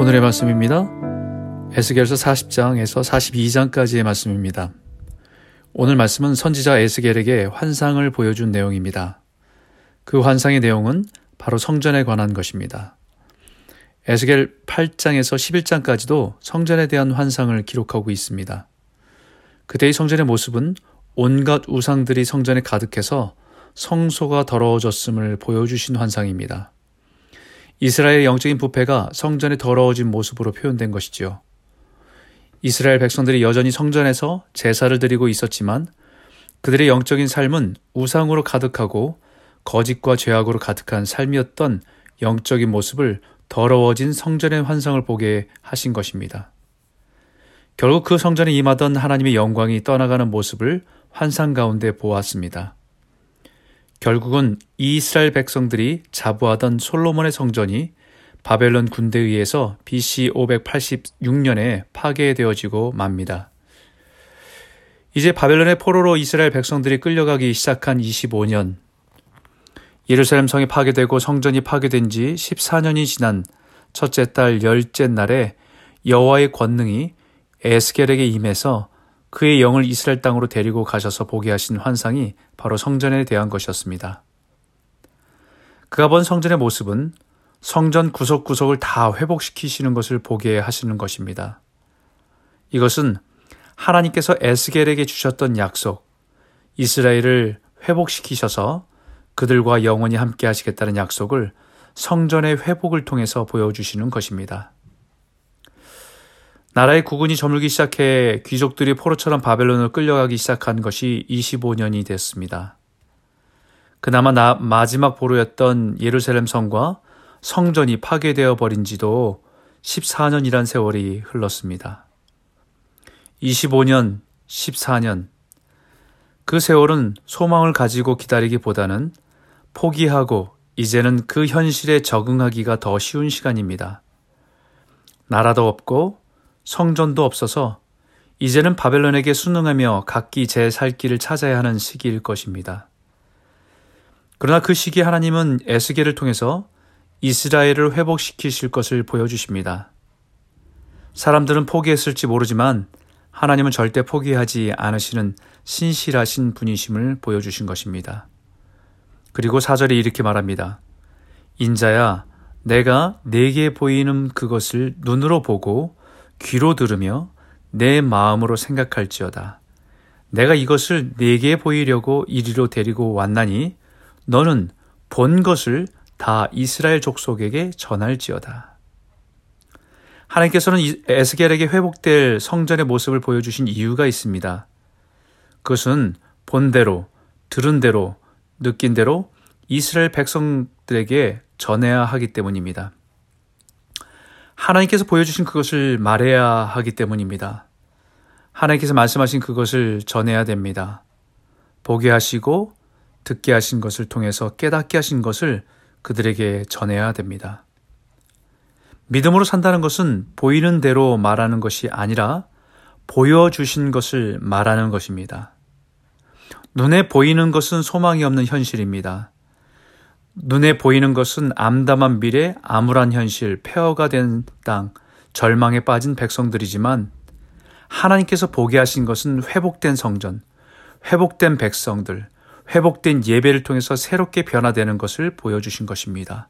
오늘의 말씀입니다. 에스겔서 40장에서 42장까지의 말씀입니다. 오늘 말씀은 선지자 에스겔에게 환상을 보여준 내용입니다. 그 환상의 내용은 바로 성전에 관한 것입니다. 에스겔 8장에서 11장까지도 성전에 대한 환상을 기록하고 있습니다. 그때의 성전의 모습은 온갖 우상들이 성전에 가득해서 성소가 더러워졌음을 보여주신 환상입니다. 이스라엘의 영적인 부패가 성전에 더러워진 모습으로 표현된 것이지요. 이스라엘 백성들이 여전히 성전에서 제사를 드리고 있었지만 그들의 영적인 삶은 우상으로 가득하고 거짓과 죄악으로 가득한 삶이었던 영적인 모습을 더러워진 성전의 환상을 보게 하신 것입니다. 결국 그 성전에 임하던 하나님의 영광이 떠나가는 모습을 환상 가운데 보았습니다. 결국은 이스라엘 백성들이 자부하던 솔로몬의 성전이 바벨론 군대에 의해서 BC 586년에 파괴되어지고 맙니다. 이제 바벨론의 포로로 이스라엘 백성들이 끌려가기 시작한 25년, 예루살렘 성이 파괴되고 성전이 파괴된 지 14년이 지난 첫째 달 열째 날에 여호와의 권능이 에스겔에게 임해서 그의 영을 이스라엘 땅으로 데리고 가셔서 보게 하신 환상이 바로 성전에 대한 것이었습니다. 그가 본 성전의 모습은 성전 구석구석을 다 회복시키시는 것을 보게 하시는 것입니다. 이것은 하나님께서 에스겔에게 주셨던 약속, 이스라엘을 회복시키셔서 그들과 영원히 함께 하시겠다는 약속을 성전의 회복을 통해서 보여주시는 것입니다. 나라의 국군이 저물기 시작해 귀족들이 포로처럼 바벨론을 끌려가기 시작한 것이 25년이 됐습니다. 그나마 나, 마지막 보루였던 예루살렘 성과 성전이 파괴되어 버린 지도 14년이란 세월이 흘렀습니다. 25년, 14년. 그 세월은 소망을 가지고 기다리기보다는 포기하고 이제는 그 현실에 적응하기가 더 쉬운 시간입니다. 나라도 없고 성전도 없어서 이제는 바벨론에게 순응하며 각기 제 살 길을 찾아야 하는 시기일 것입니다. 그러나 그 시기에 하나님은 에스겔을 통해서 이스라엘을 회복시키실 것을 보여주십니다. 사람들은 포기했을지 모르지만 하나님은 절대 포기하지 않으시는 신실하신 분이심을 보여주신 것입니다. 그리고 사절에 이렇게 말합니다. 인자야, 내가 내게 보이는 그것을 눈으로 보고 귀로 들으며 내 마음으로 생각할지어다. 내가 이것을 네게 보이려고 이리로 데리고 왔나니 너는 본 것을 다 이스라엘 족속에게 전할지어다. 하나님께서는 에스겔에게 회복될 성전의 모습을 보여주신 이유가 있습니다. 그것은 본대로, 들은 대로, 느낀 대로 이스라엘 백성들에게 전해야 하기 때문입니다. 하나님께서 보여주신 그것을 말해야 하기 때문입니다. 하나님께서 말씀하신 그것을 전해야 됩니다. 보게 하시고 듣게 하신 것을 통해서 깨닫게 하신 것을 그들에게 전해야 됩니다. 믿음으로 산다는 것은 보이는 대로 말하는 것이 아니라 보여주신 것을 말하는 것입니다. 눈에 보이는 것은 소망이 없는 현실입니다. 눈에 보이는 것은 암담한 미래, 암울한 현실, 폐허가 된 땅, 절망에 빠진 백성들이지만 하나님께서 보게 하신 것은 회복된 성전, 회복된 백성들, 회복된 예배를 통해서 새롭게 변화되는 것을 보여주신 것입니다.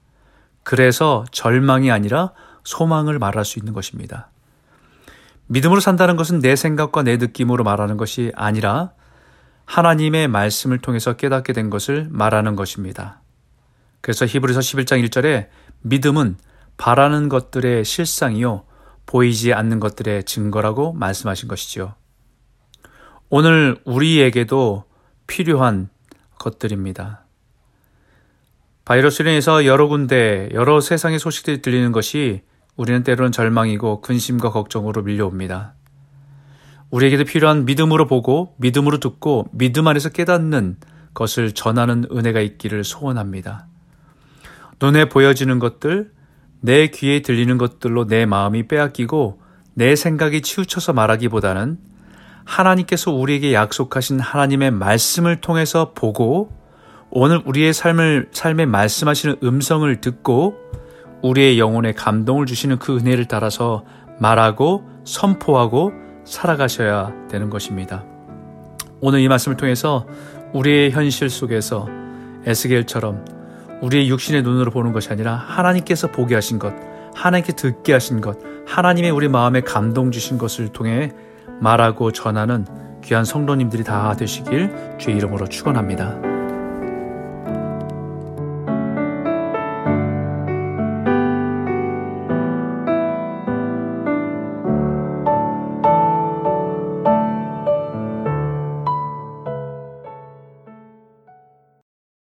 그래서 절망이 아니라 소망을 말할 수 있는 것입니다. 믿음으로 산다는 것은 내 생각과 내 느낌으로 말하는 것이 아니라 하나님의 말씀을 통해서 깨닫게 된 것을 말하는 것입니다. 그래서 히브리서 11장 1절에 믿음은 바라는 것들의 실상이요 보이지 않는 것들의 증거라고 말씀하신 것이지요. 오늘 우리에게도 필요한 것들입니다. 바이러스로 인해서 여러 군데 여러 세상의 소식들이 들리는 것이 우리는 때로는 절망이고 근심과 걱정으로 밀려옵니다. 우리에게도 필요한 믿음으로 보고 믿음으로 듣고 믿음 안에서 깨닫는 것을 전하는 은혜가 있기를 소원합니다. 눈에 보여지는 것들, 내 귀에 들리는 것들로 내 마음이 빼앗기고 내 생각이 치우쳐서 말하기보다는 하나님께서 우리에게 약속하신 하나님의 말씀을 통해서 보고 오늘 우리의 삶을 삶에 말씀하시는 음성을 듣고 우리의 영혼에 감동을 주시는 그 은혜를 따라서 말하고 선포하고 살아가셔야 되는 것입니다. 오늘 이 말씀을 통해서 우리의 현실 속에서 에스겔처럼 우리의 육신의 눈으로 보는 것이 아니라 하나님께서 보게 하신 것, 하나님께 듣게 하신 것, 하나님의 우리 마음에 감동 주신 것을 통해 말하고 전하는 귀한 성도님들이 다 되시길 주의 이름으로 축원합니다.